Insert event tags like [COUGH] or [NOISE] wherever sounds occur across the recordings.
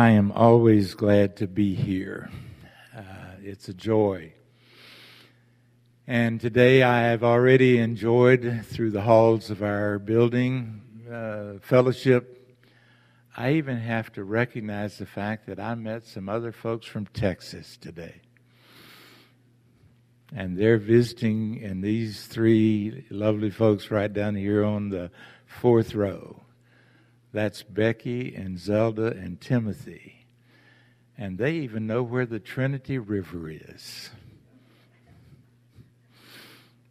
I am always glad to be here. Uh, it's a joy. And today I have already enjoyed through the halls of our building uh, fellowship. I even have to recognize the fact that I met some other folks from Texas today. And they're visiting, and these three lovely folks right down here on the fourth row. That's Becky and Zelda and Timothy. And they even know where the Trinity River is.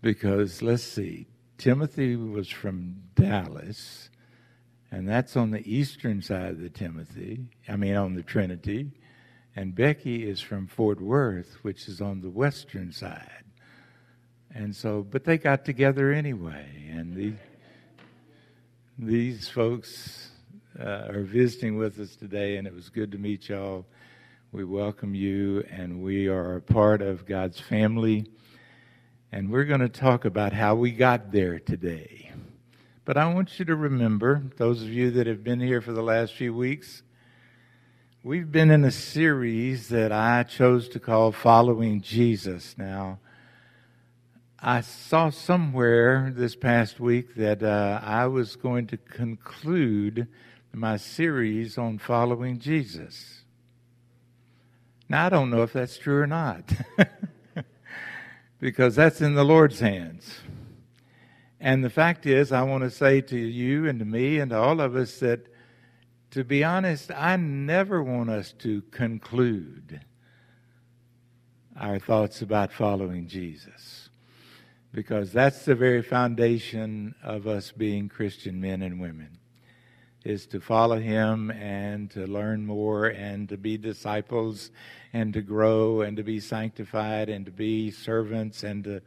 Because, let's see, Timothy was from Dallas, and that's on the eastern side of the Timothy, I mean, on the Trinity. And Becky is from Fort Worth, which is on the western side. And so, but they got together anyway. And the, these folks uh, are visiting with us today, and it was good to meet y'all. We welcome you, and we are a part of God's family. And we're going to talk about how we got there today. But I want you to remember, those of you that have been here for the last few weeks, we've been in a series that I chose to call Following Jesus. Now, I saw somewhere this past week that uh, I was going to conclude my series on following Jesus. Now, I don't know if that's true or not, [LAUGHS] because that's in the Lord's hands. And the fact is, I want to say to you and to me and to all of us that, to be honest, I never want us to conclude our thoughts about following Jesus, because that's the very foundation of us being Christian men and women is to follow him and to learn more and to be disciples and to grow and to be sanctified and to be servants and to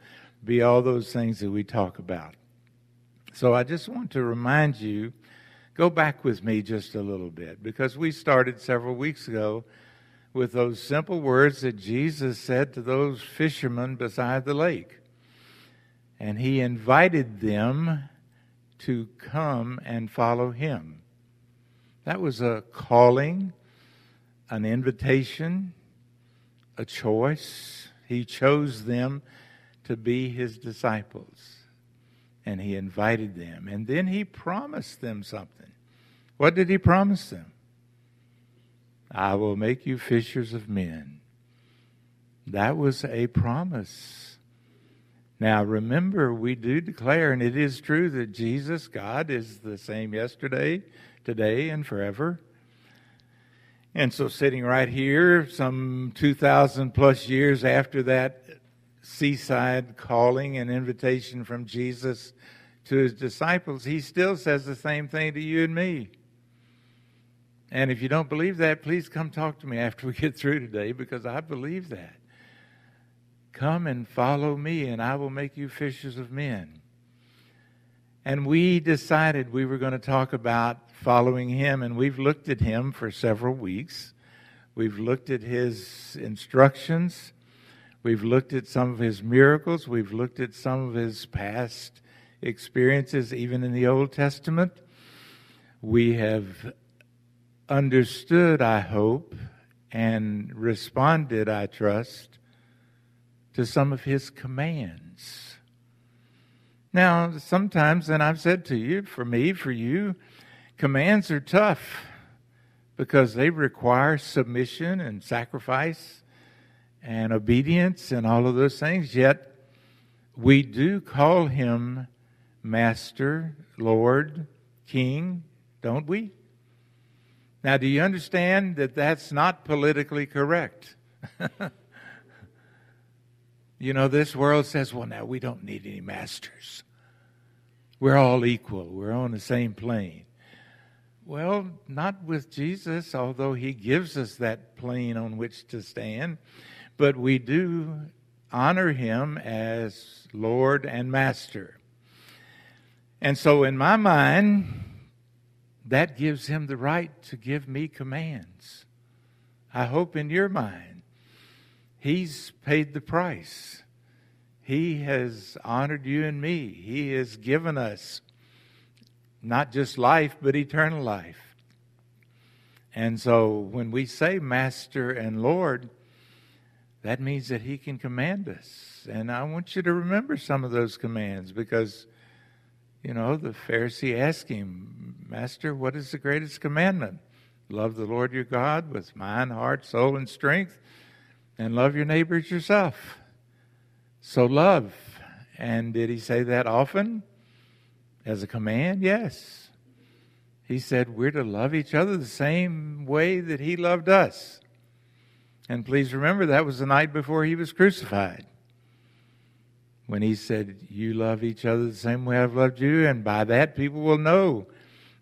be all those things that we talk about. So I just want to remind you go back with me just a little bit because we started several weeks ago with those simple words that Jesus said to those fishermen beside the lake. And he invited them to come and follow him. That was a calling, an invitation, a choice. He chose them to be his disciples. And he invited them. And then he promised them something. What did he promise them? I will make you fishers of men. That was a promise. Now, remember, we do declare, and it is true that Jesus, God, is the same yesterday, today and forever. And so, sitting right here, some 2,000 plus years after that seaside calling and invitation from Jesus to his disciples, he still says the same thing to you and me. And if you don't believe that, please come talk to me after we get through today because I believe that. Come and follow me, and I will make you fishers of men. And we decided we were going to talk about following him, and we've looked at him for several weeks. We've looked at his instructions. We've looked at some of his miracles. We've looked at some of his past experiences, even in the Old Testament. We have understood, I hope, and responded, I trust, to some of his commands. Now, sometimes, and I've said to you, for me, for you, commands are tough because they require submission and sacrifice and obedience and all of those things. Yet, we do call him Master, Lord, King, don't we? Now, do you understand that that's not politically correct? [LAUGHS] You know, this world says, well, now we don't need any masters. We're all equal, we're on the same plane. Well, not with Jesus, although he gives us that plane on which to stand, but we do honor him as Lord and Master. And so, in my mind, that gives him the right to give me commands. I hope in your mind He's paid the price. He has honored you and me. He has given us not just life, but eternal life. And so when we say Master and Lord, that means that He can command us. And I want you to remember some of those commands because, you know, the Pharisee asked him, Master, what is the greatest commandment? Love the Lord your God with mind, heart, soul, and strength, and love your neighbors yourself. So love. And did he say that often? As a command? Yes. He said we're to love each other the same way that he loved us. And please remember, that was the night before he was crucified. When he said, You love each other the same way I've loved you, and by that people will know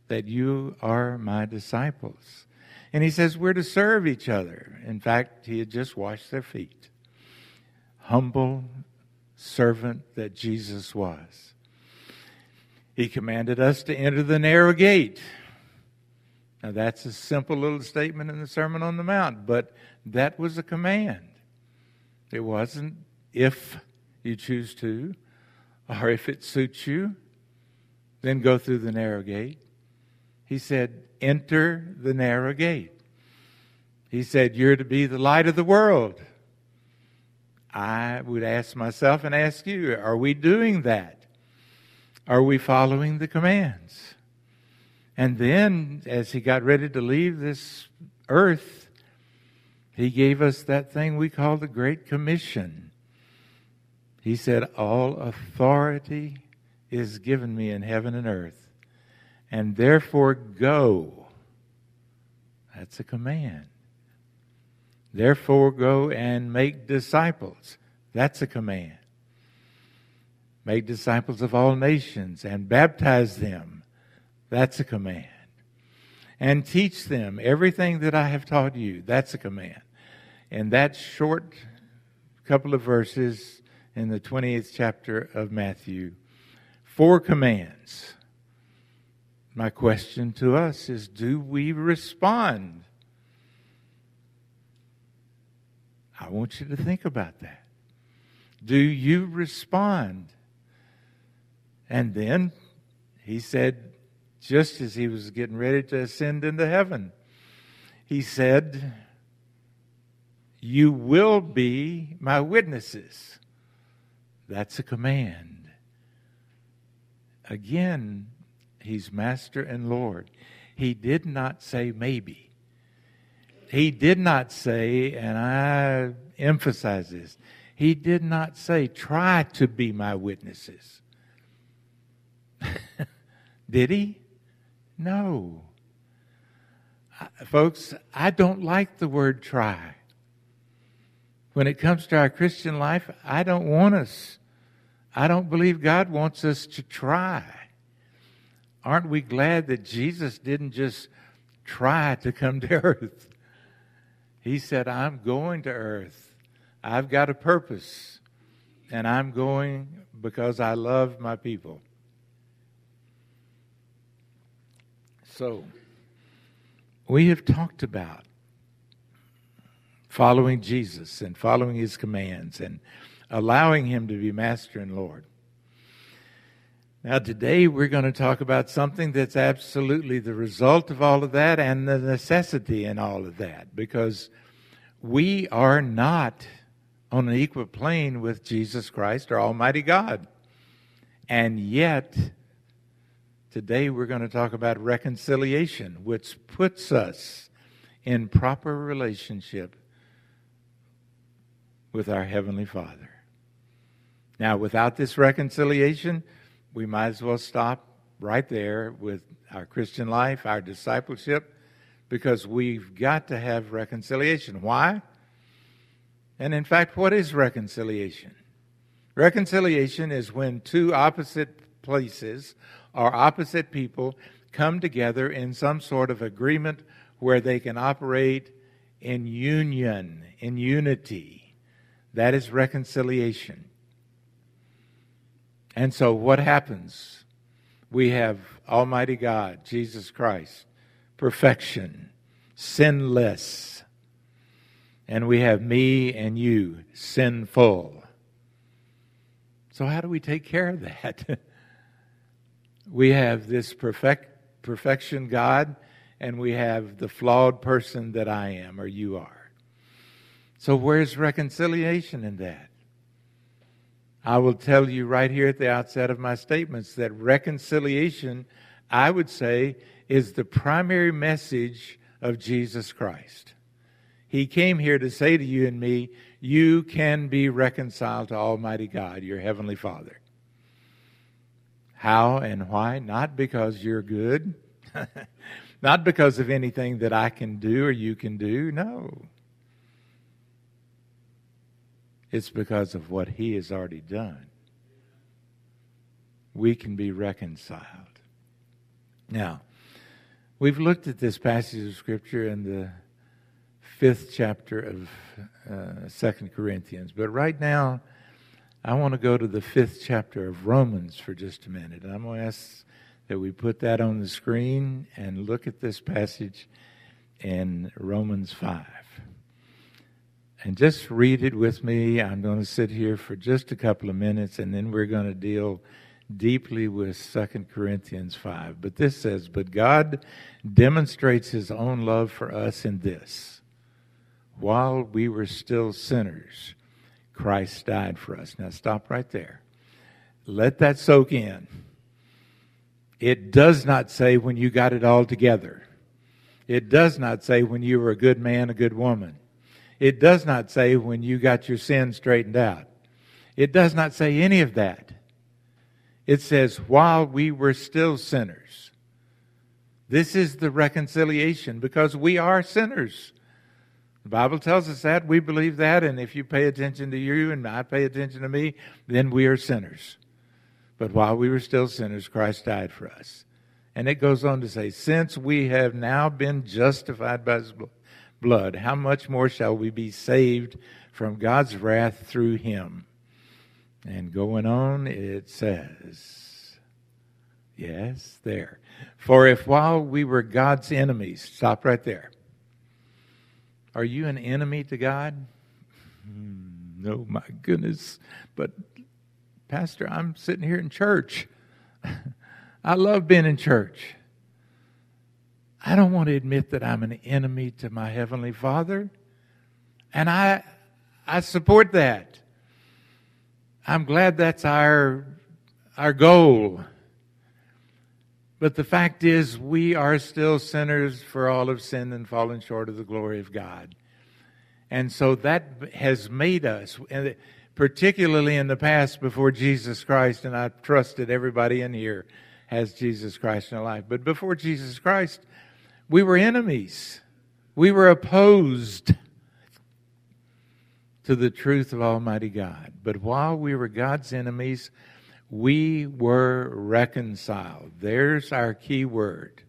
that you are my disciples. And he says we're to serve each other. In fact, he had just washed their feet. Humble servant that Jesus was. He commanded us to enter the narrow gate. Now, that's a simple little statement in the Sermon on the Mount, but that was a command. It wasn't if you choose to, or if it suits you, then go through the narrow gate. He said, enter the narrow gate. He said, You're to be the light of the world. I would ask myself and ask you, are we doing that? Are we following the commands? And then, as he got ready to leave this earth, he gave us that thing we call the Great Commission. He said, All authority is given me in heaven and earth, and therefore go. That's a command. Therefore, go and make disciples. That's a command. Make disciples of all nations and baptize them. That's a command. And teach them everything that I have taught you. That's a command. And that short couple of verses in the 28th chapter of Matthew, four commands. My question to us is do we respond I want you to think about that. Do you respond? And then he said, just as he was getting ready to ascend into heaven, he said, You will be my witnesses. That's a command. Again, he's master and Lord. He did not say maybe he did not say, and I emphasize this, he did not say, try to be my witnesses. [LAUGHS] did he? No. I, folks, I don't like the word try. When it comes to our Christian life, I don't want us. I don't believe God wants us to try. Aren't we glad that Jesus didn't just try to come to [LAUGHS] earth? He said, I'm going to earth. I've got a purpose, and I'm going because I love my people. So, we have talked about following Jesus and following his commands and allowing him to be master and Lord. Now, today we're going to talk about something that's absolutely the result of all of that and the necessity in all of that because we are not on an equal plane with Jesus Christ, or Almighty God. And yet, today we're going to talk about reconciliation, which puts us in proper relationship with our Heavenly Father. Now, without this reconciliation, we might as well stop right there with our Christian life, our discipleship, because we've got to have reconciliation. Why? And in fact, what is reconciliation? Reconciliation is when two opposite places or opposite people come together in some sort of agreement where they can operate in union, in unity. That is reconciliation. And so, what happens? We have Almighty God, Jesus Christ, perfection, sinless. And we have me and you, sinful. So, how do we take care of that? [LAUGHS] we have this perfect, perfection God, and we have the flawed person that I am or you are. So, where's reconciliation in that? I will tell you right here at the outset of my statements that reconciliation, I would say, is the primary message of Jesus Christ. He came here to say to you and me, you can be reconciled to Almighty God, your Heavenly Father. How and why? Not because you're good, [LAUGHS] not because of anything that I can do or you can do. No. It's because of what He has already done. We can be reconciled. Now, we've looked at this passage of Scripture in the fifth chapter of uh, Second Corinthians, but right now, I want to go to the fifth chapter of Romans for just a minute. And I'm going to ask that we put that on the screen and look at this passage in Romans 5 and just read it with me. I'm going to sit here for just a couple of minutes and then we're going to deal deeply with 2 Corinthians 5. But this says, But God demonstrates his own love for us in this. While we were still sinners, Christ died for us. Now stop right there. Let that soak in. It does not say when you got it all together. It does not say when you were a good man, a good woman. It does not say when you got your sin straightened out. It does not say any of that. It says, while we were still sinners. This is the reconciliation because we are sinners. The Bible tells us that. We believe that. And if you pay attention to you and I pay attention to me, then we are sinners. But while we were still sinners, Christ died for us. And it goes on to say, since we have now been justified by his blood, how much more shall we be saved from God's wrath through him? And going on, it says, yes, there. For if while we were God's enemies, stop right there. Are you an enemy to God? Hmm, no, my goodness. But, Pastor, I'm sitting here in church. [LAUGHS] I love being in church. I don't want to admit that I'm an enemy to my Heavenly Father. And I, I support that. I'm glad that's our, our goal. But the fact is, we are still sinners for all of sin and fallen short of the glory of God. And so that has made us, particularly in the past before Jesus Christ, and I trust that everybody in here has Jesus Christ in their life. But before Jesus Christ, we were enemies. We were opposed to the truth of Almighty God. But while we were God's enemies, we were reconciled. There's our key word.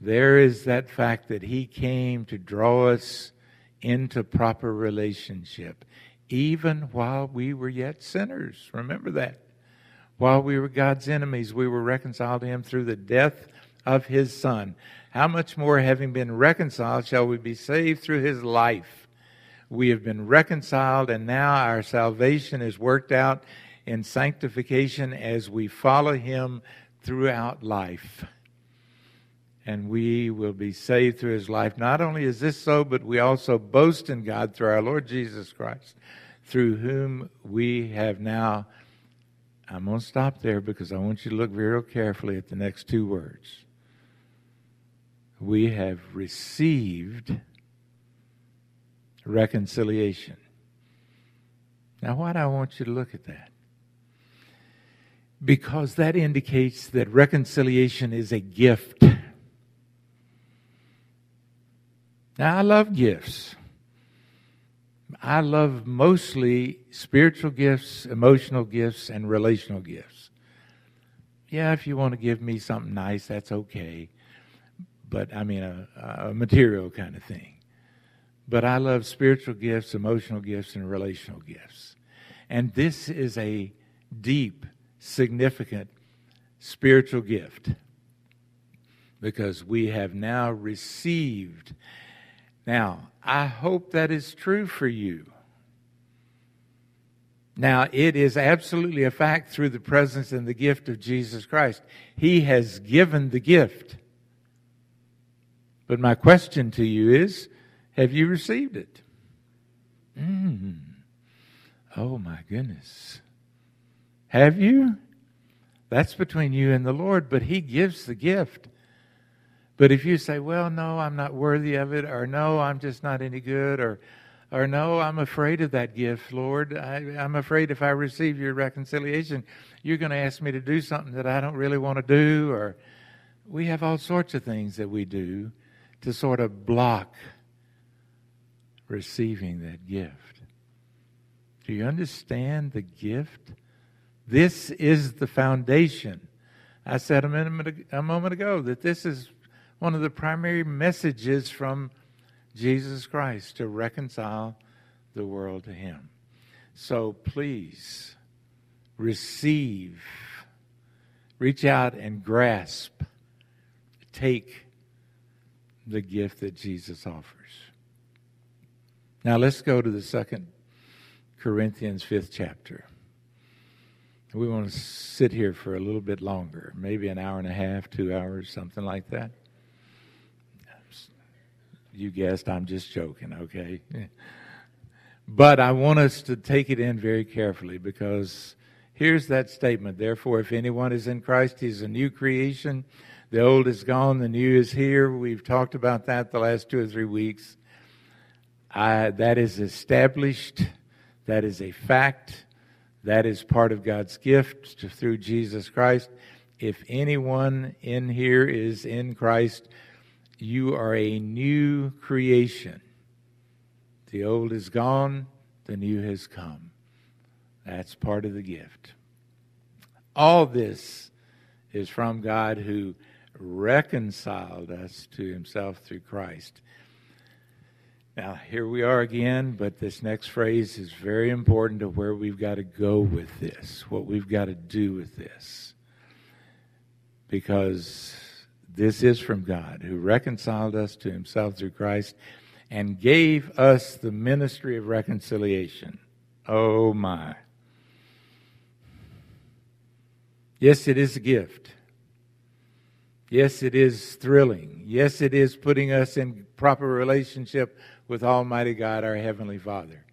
There is that fact that He came to draw us into proper relationship, even while we were yet sinners. Remember that. While we were God's enemies, we were reconciled to Him through the death of His Son. How much more, having been reconciled, shall we be saved through his life? We have been reconciled, and now our salvation is worked out in sanctification as we follow him throughout life. And we will be saved through his life. Not only is this so, but we also boast in God through our Lord Jesus Christ, through whom we have now. I'm going to stop there because I want you to look very carefully at the next two words we have received reconciliation. Now, why do I want you to look at that? Because that indicates that reconciliation is a gift. Now, I love gifts. I love mostly spiritual gifts, emotional gifts, and relational gifts. Yeah, if you want to give me something nice, that's okay but I mean a, a material kind of thing. But I love spiritual gifts, emotional gifts, and relational gifts. And this is a deep, significant spiritual gift because we have now received. Now, I hope that is true for you. Now, it is absolutely a fact through the presence and the gift of Jesus Christ. He has given the gift. But my question to you is have you received it? Mm. Oh my goodness. Have you? That's between you and the Lord, but He gives the gift. But if you say, well, no, I'm not worthy of it, or no, I'm just not any good, or, or no, I'm afraid of that gift, Lord. I, I'm afraid if I receive your reconciliation, you're going to ask me to do something that I don't really want to do, or we have all sorts of things that we do to sort of block receiving that gift. Do you understand the gift? This is the foundation. I said a, minute, a moment ago that this is one of the primary messages from Jesus Christ to reconcile the world to Him. So please receive, reach out and grasp, take the gift that Jesus offers. Now let's go to the second Corinthians fifth chapter. We want to sit here for a little bit longer, maybe an hour and a half, two hours, something like that. You guessed, I'm just joking, okay? But I want us to take it in very carefully because here's that statement. Therefore, if anyone is in Christ, he's a new creation. The old is gone, the new is here. We've talked about that the last two or three weeks. I, that is established. That is a fact. That is part of God's gift through Jesus Christ. If anyone in here is in Christ, you are a new creation. The old is gone, the new has come. That's part of the gift. All this is from God who reconciled us to himself through Christ. Now, here we are again, but this next phrase is very important to where we've got to go with this, what we've got to do with this. Because this is from God, who reconciled us to himself through Christ and gave us the ministry of reconciliation. Oh, my. Yes, it is a gift. Yes, it is thrilling. Yes, it is putting us in proper relationship with Almighty God, our Heavenly Father.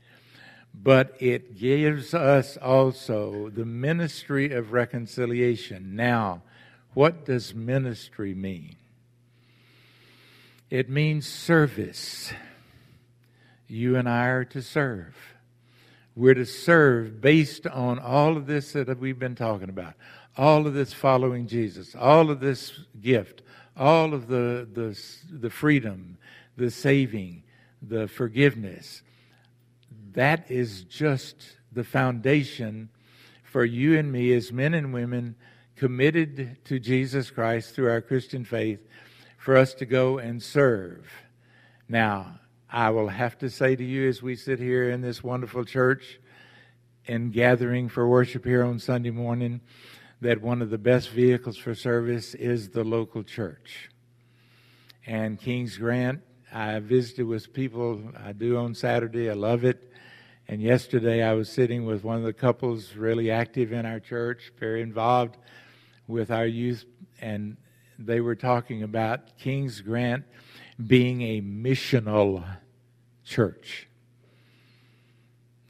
But it gives us also the ministry of reconciliation. Now, what does ministry mean? It means service. You and I are to serve. We're to serve based on all of this that we've been talking about all of this following Jesus, all of this gift, all of the, the, the freedom, the saving, the forgiveness, that is just the foundation for you and me as men and women committed to Jesus Christ through our Christian faith for us to go and serve. Now, I will have to say to you as we sit here in this wonderful church and gathering for worship here on Sunday morning, that one of the best vehicles for service is the local church. And Kings Grant, I visited with people I do on Saturday. I love it. And yesterday I was sitting with one of the couples really active in our church, very involved with our youth, and they were talking about Kings Grant being a missional church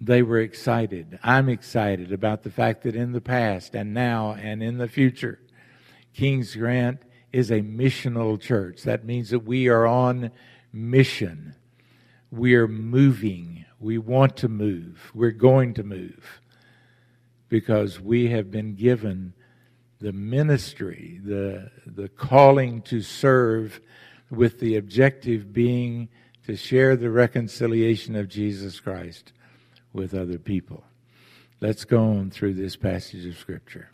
they were excited. I'm excited about the fact that in the past and now and in the future, Kings Grant is a missional church. That means that we are on mission. We are moving. We want to move. We're going to move because we have been given the ministry, the, the calling to serve with the objective being to share the reconciliation of Jesus Christ with other people. Let's go on through this passage of Scripture.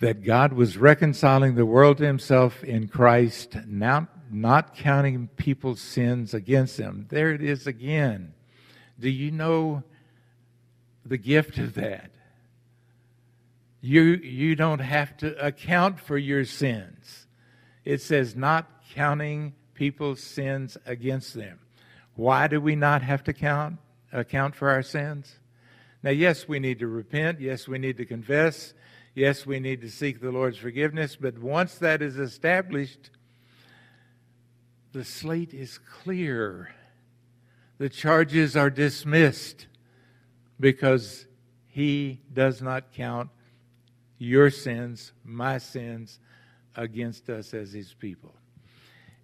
That God was reconciling the world to himself in Christ, not, not counting people's sins against them. There it is again. Do you know the gift of that? You, you don't have to account for your sins. It says, not counting people's sins against them. Why do we not have to count account for our sins? Now, yes, we need to repent. Yes, we need to confess. Yes, we need to seek the Lord's forgiveness. But once that is established, the slate is clear. The charges are dismissed because he does not count your sins, my sins, against us as his people.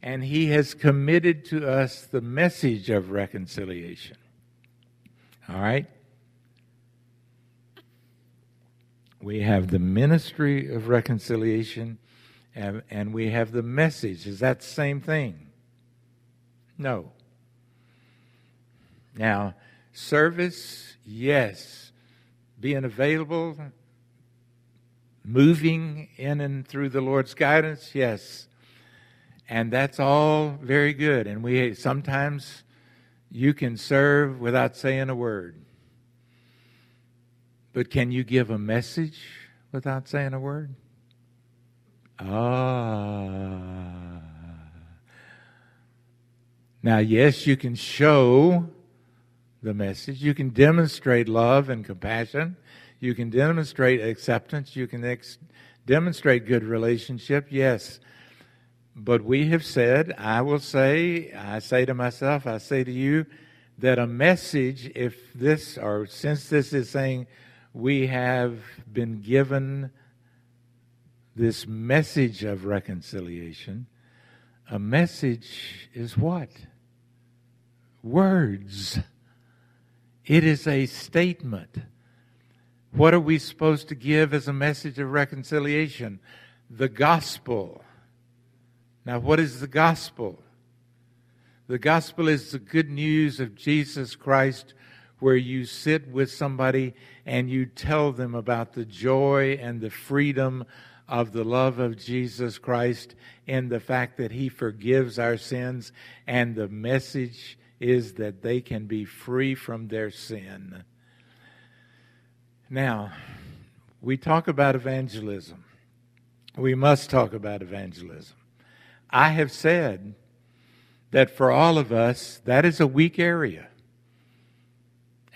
And he has committed to us the message of reconciliation. All right? We have the ministry of reconciliation and, and we have the message. Is that the same thing? No. Now, service, yes. Being available, moving in and through the Lord's guidance, yes. And that's all very good. And we sometimes you can serve without saying a word. But can you give a message without saying a word? Ah. Now, yes, you can show the message. You can demonstrate love and compassion. You can demonstrate acceptance. You can ex- demonstrate good relationship. Yes. But we have said, I will say, I say to myself, I say to you, that a message, if this, or since this is saying we have been given this message of reconciliation, a message is what? Words. It is a statement. What are we supposed to give as a message of reconciliation? The gospel. Now, what is the gospel? The gospel is the good news of Jesus Christ, where you sit with somebody and you tell them about the joy and the freedom of the love of Jesus Christ and the fact that He forgives our sins, and the message is that they can be free from their sin. Now, we talk about evangelism. We must talk about evangelism. I have said that for all of us, that is a weak area.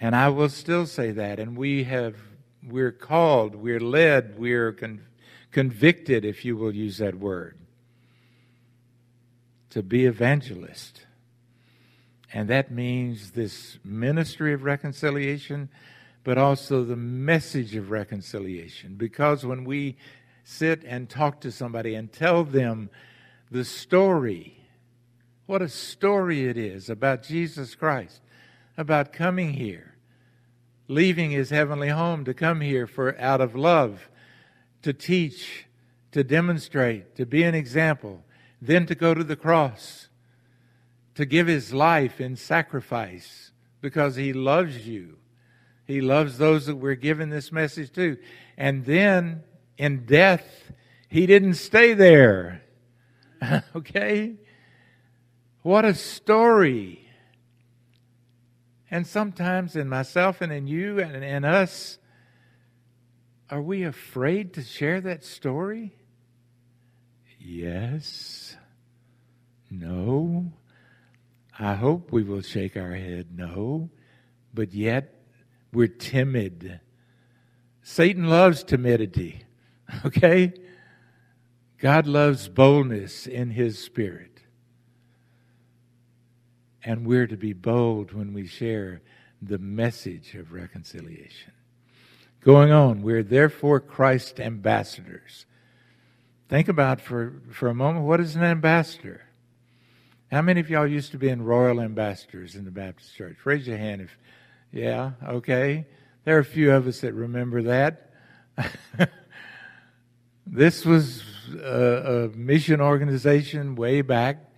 And I will still say that. And we have, we're called, we're led, we're con- convicted, if you will use that word, to be evangelist. And that means this ministry of reconciliation, but also the message of reconciliation. Because when we sit and talk to somebody and tell them the story, what a story it is about Jesus Christ, about coming here, leaving his heavenly home to come here for out of love to teach, to demonstrate, to be an example, then to go to the cross, to give his life in sacrifice because he loves you. He loves those that we're giving this message to. And then in death, he didn't stay there. [LAUGHS] okay? What a story. And sometimes in myself and in you and in us, are we afraid to share that story? Yes. No. I hope we will shake our head no. But yet, we're timid. Satan loves timidity. [LAUGHS] Okay? God loves boldness in his spirit. And we're to be bold when we share the message of reconciliation. Going on, we're therefore Christ's ambassadors. Think about for, for a moment what is an ambassador? How many of y'all used to be in royal ambassadors in the Baptist church? Raise your hand if, yeah, okay. There are a few of us that remember that. [LAUGHS] this was a, a mission organization way back,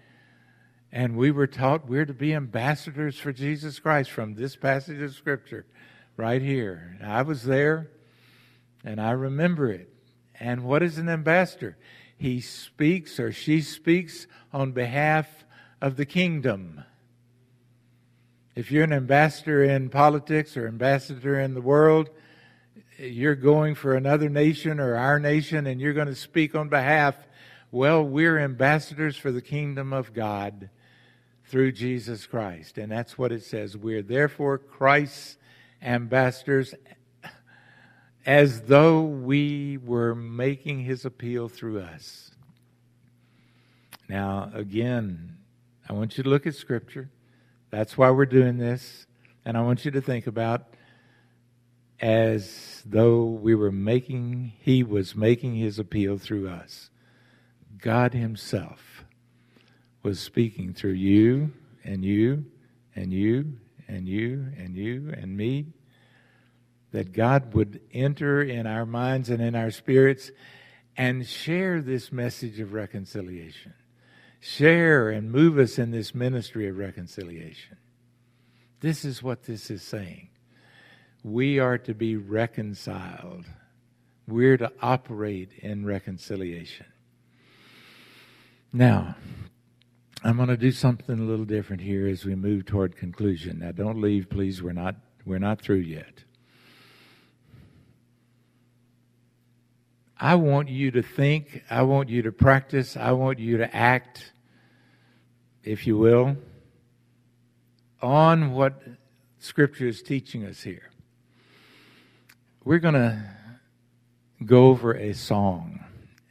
and we were taught we're to be ambassadors for Jesus Christ from this passage of Scripture right here. I was there and I remember it. And what is an ambassador? He speaks or she speaks on behalf of the kingdom. If you're an ambassador in politics or ambassador in the world, you're going for another nation or our nation and you're going to speak on behalf. Well, we're ambassadors for the kingdom of God through Jesus Christ. And that's what it says. We're therefore Christ's ambassadors as though we were making his appeal through us. Now, again, I want you to look at Scripture. That's why we're doing this. And I want you to think about as though we were making, He was making His appeal through us. God Himself was speaking through you and you and you and you and you and me. That God would enter in our minds and in our spirits and share this message of reconciliation. Share and move us in this ministry of reconciliation. This is what this is saying. We are to be reconciled. We're to operate in reconciliation. Now, I'm going to do something a little different here as we move toward conclusion. Now, don't leave, please. We're not we're not through yet. I want you to think. I want you to practice. I want you to act, if you will, on what Scripture is teaching us here. We're going to go over a song,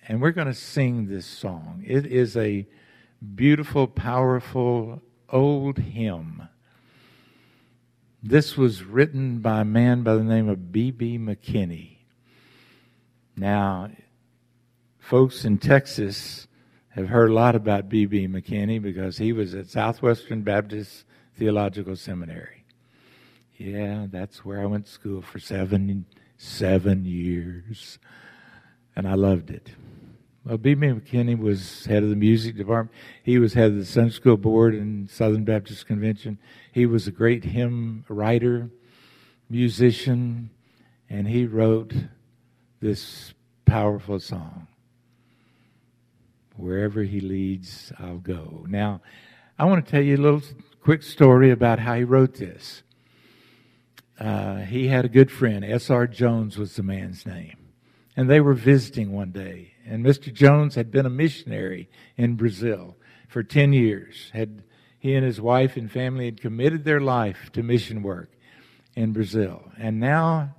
and we're going to sing this song. It is a beautiful, powerful old hymn. This was written by a man by the name of B.B. McKinney. Now, folks in Texas have heard a lot about B.B. McKinney because he was at Southwestern Baptist Theological Seminary. Yeah, that's where I went to school for seven seven years, and I loved it. Well, B.B. McKinney was head of the music department. He was head of the Sunday School Board and Southern Baptist Convention. He was a great hymn writer, musician, and he wrote this powerful song. Wherever he leads, I'll go. Now, I want to tell you a little quick story about how he wrote this. Uh, he had a good friend. S.R. Jones was the man's name. And they were visiting one day and Mr. Jones had been a missionary in Brazil for 10 years. Had he and his wife and family had committed their life to mission work in Brazil. And now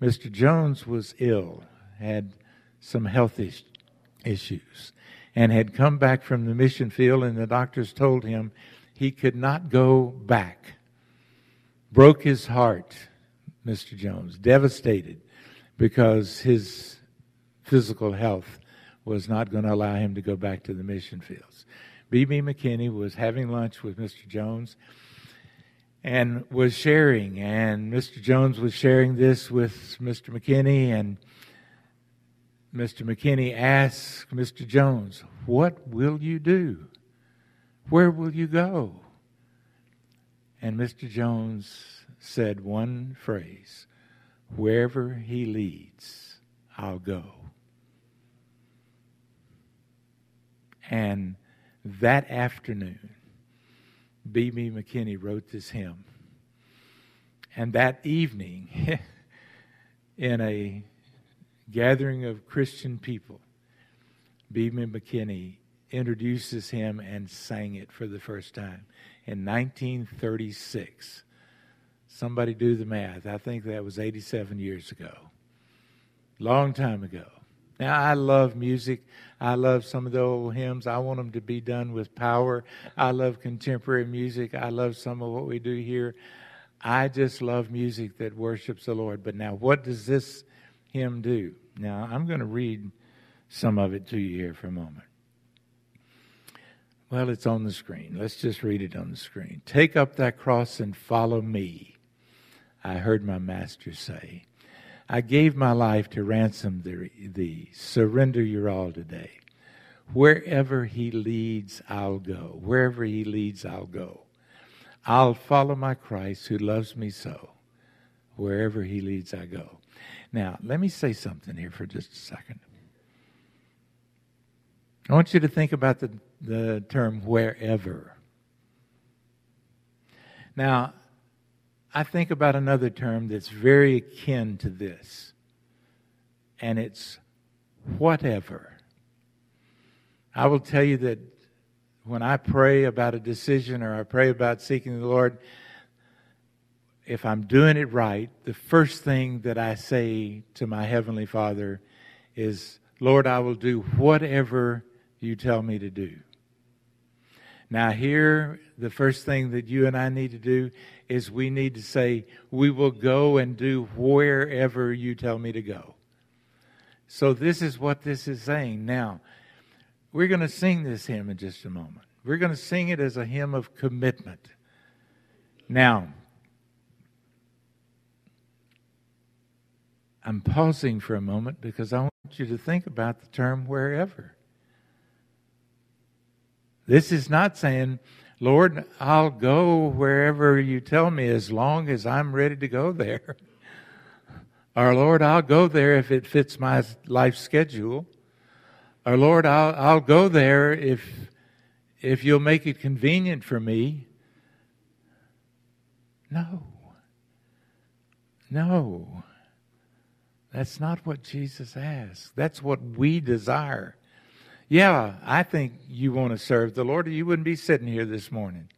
Mr. Jones was ill, had some health is- issues, and had come back from the mission field, and the doctors told him he could not go back. Broke his heart, Mr. Jones, devastated because his physical health was not going to allow him to go back to the mission fields. B.B. McKinney was having lunch with Mr. Jones and was sharing, and Mr. Jones was sharing this with Mr. McKinney, and Mr. McKinney asked Mr. Jones, What will you do? Where will you go? And Mr. Jones said one phrase Wherever he leads, I'll go. And that afternoon, B.B. McKinney wrote this hymn. And that evening, [LAUGHS] in a gathering of Christian people, B.B. McKinney introduces hymn and sang it for the first time in 1936. Somebody do the math. I think that was 87 years ago. Long time ago. Now, I love music. I love some of the old hymns. I want them to be done with power. I love contemporary music. I love some of what we do here. I just love music that worships the Lord. But now, what does this hymn do? Now, I'm going to read some of it to you here for a moment. Well, it's on the screen. Let's just read it on the screen. Take up that cross and follow me, I heard my master say. I gave my life to ransom thee. Surrender your all today. Wherever he leads, I'll go. Wherever he leads, I'll go. I'll follow my Christ who loves me so. Wherever he leads, I go. Now, let me say something here for just a second. I want you to think about the, the term wherever. Now, I think about another term that's very akin to this, and it's whatever. I will tell you that when I pray about a decision or I pray about seeking the Lord, if I'm doing it right, the first thing that I say to my Heavenly Father is, Lord, I will do whatever you tell me to do. Now, here, the first thing that you and I need to do is we need to say, We will go and do wherever you tell me to go. So, this is what this is saying. Now, we're going to sing this hymn in just a moment. We're going to sing it as a hymn of commitment. Now, I'm pausing for a moment because I want you to think about the term wherever. This is not saying, Lord, I'll go wherever you tell me as long as I'm ready to go there. [LAUGHS] or Lord, I'll go there if it fits my life schedule. Or Lord, I'll, I'll go there if, if you'll make it convenient for me. No. No. That's not what Jesus asks. That's what we desire. Yeah, I think you want to serve the Lord, or you wouldn't be sitting here this morning.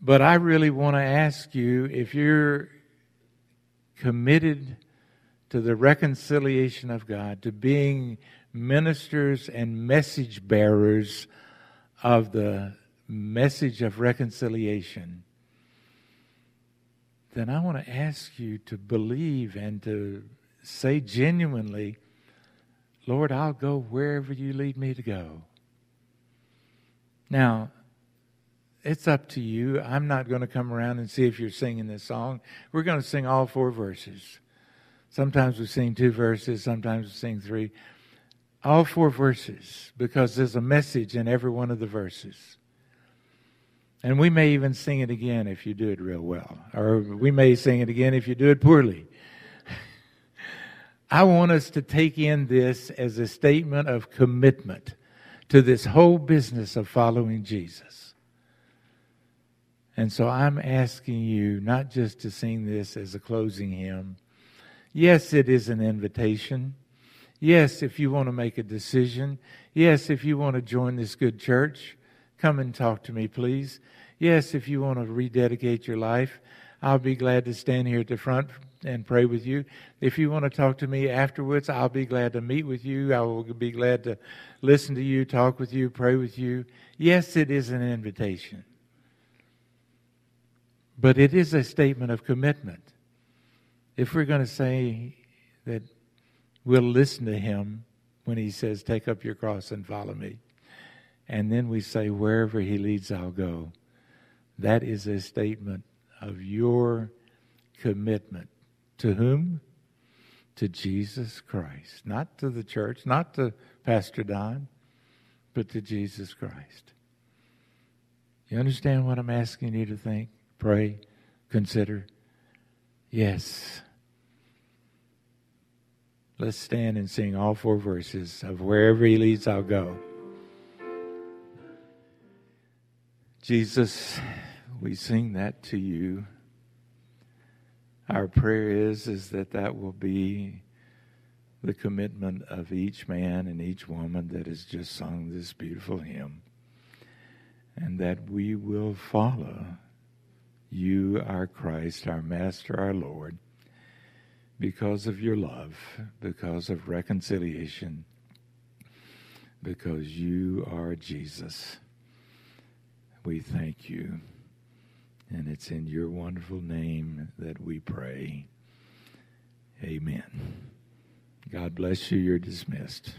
But I really want to ask you if you're committed to the reconciliation of God, to being ministers and message bearers of the message of reconciliation, then I want to ask you to believe and to say genuinely, Lord, I'll go wherever you lead me to go. Now, it's up to you. I'm not going to come around and see if you're singing this song. We're going to sing all four verses. Sometimes we sing two verses, sometimes we sing three. All four verses, because there's a message in every one of the verses. And we may even sing it again if you do it real well. Or we may sing it again if you do it poorly. I want us to take in this as a statement of commitment to this whole business of following Jesus. And so I'm asking you not just to sing this as a closing hymn. Yes, it is an invitation. Yes, if you want to make a decision. Yes, if you want to join this good church, come and talk to me, please. Yes, if you want to rededicate your life, I'll be glad to stand here at the front and pray with you. If you want to talk to me afterwards, I'll be glad to meet with you. I will be glad to listen to you, talk with you, pray with you. Yes, it is an invitation. But it is a statement of commitment. If we're going to say that we'll listen to him when he says, Take up your cross and follow me, and then we say, Wherever he leads, I'll go that is a statement of your commitment. To whom? To Jesus Christ. Not to the church, not to Pastor Don, but to Jesus Christ. You understand what I'm asking you to think, pray, consider? Yes. Let's stand and sing all four verses of Wherever He Leads, I'll Go. Jesus, we sing that to you. Our prayer is is that that will be the commitment of each man and each woman that has just sung this beautiful hymn. And that we will follow you, our Christ, our Master, our Lord, because of your love, because of reconciliation, because you are Jesus. We thank you. And it's in your wonderful name that we pray. Amen. God bless you. You're dismissed.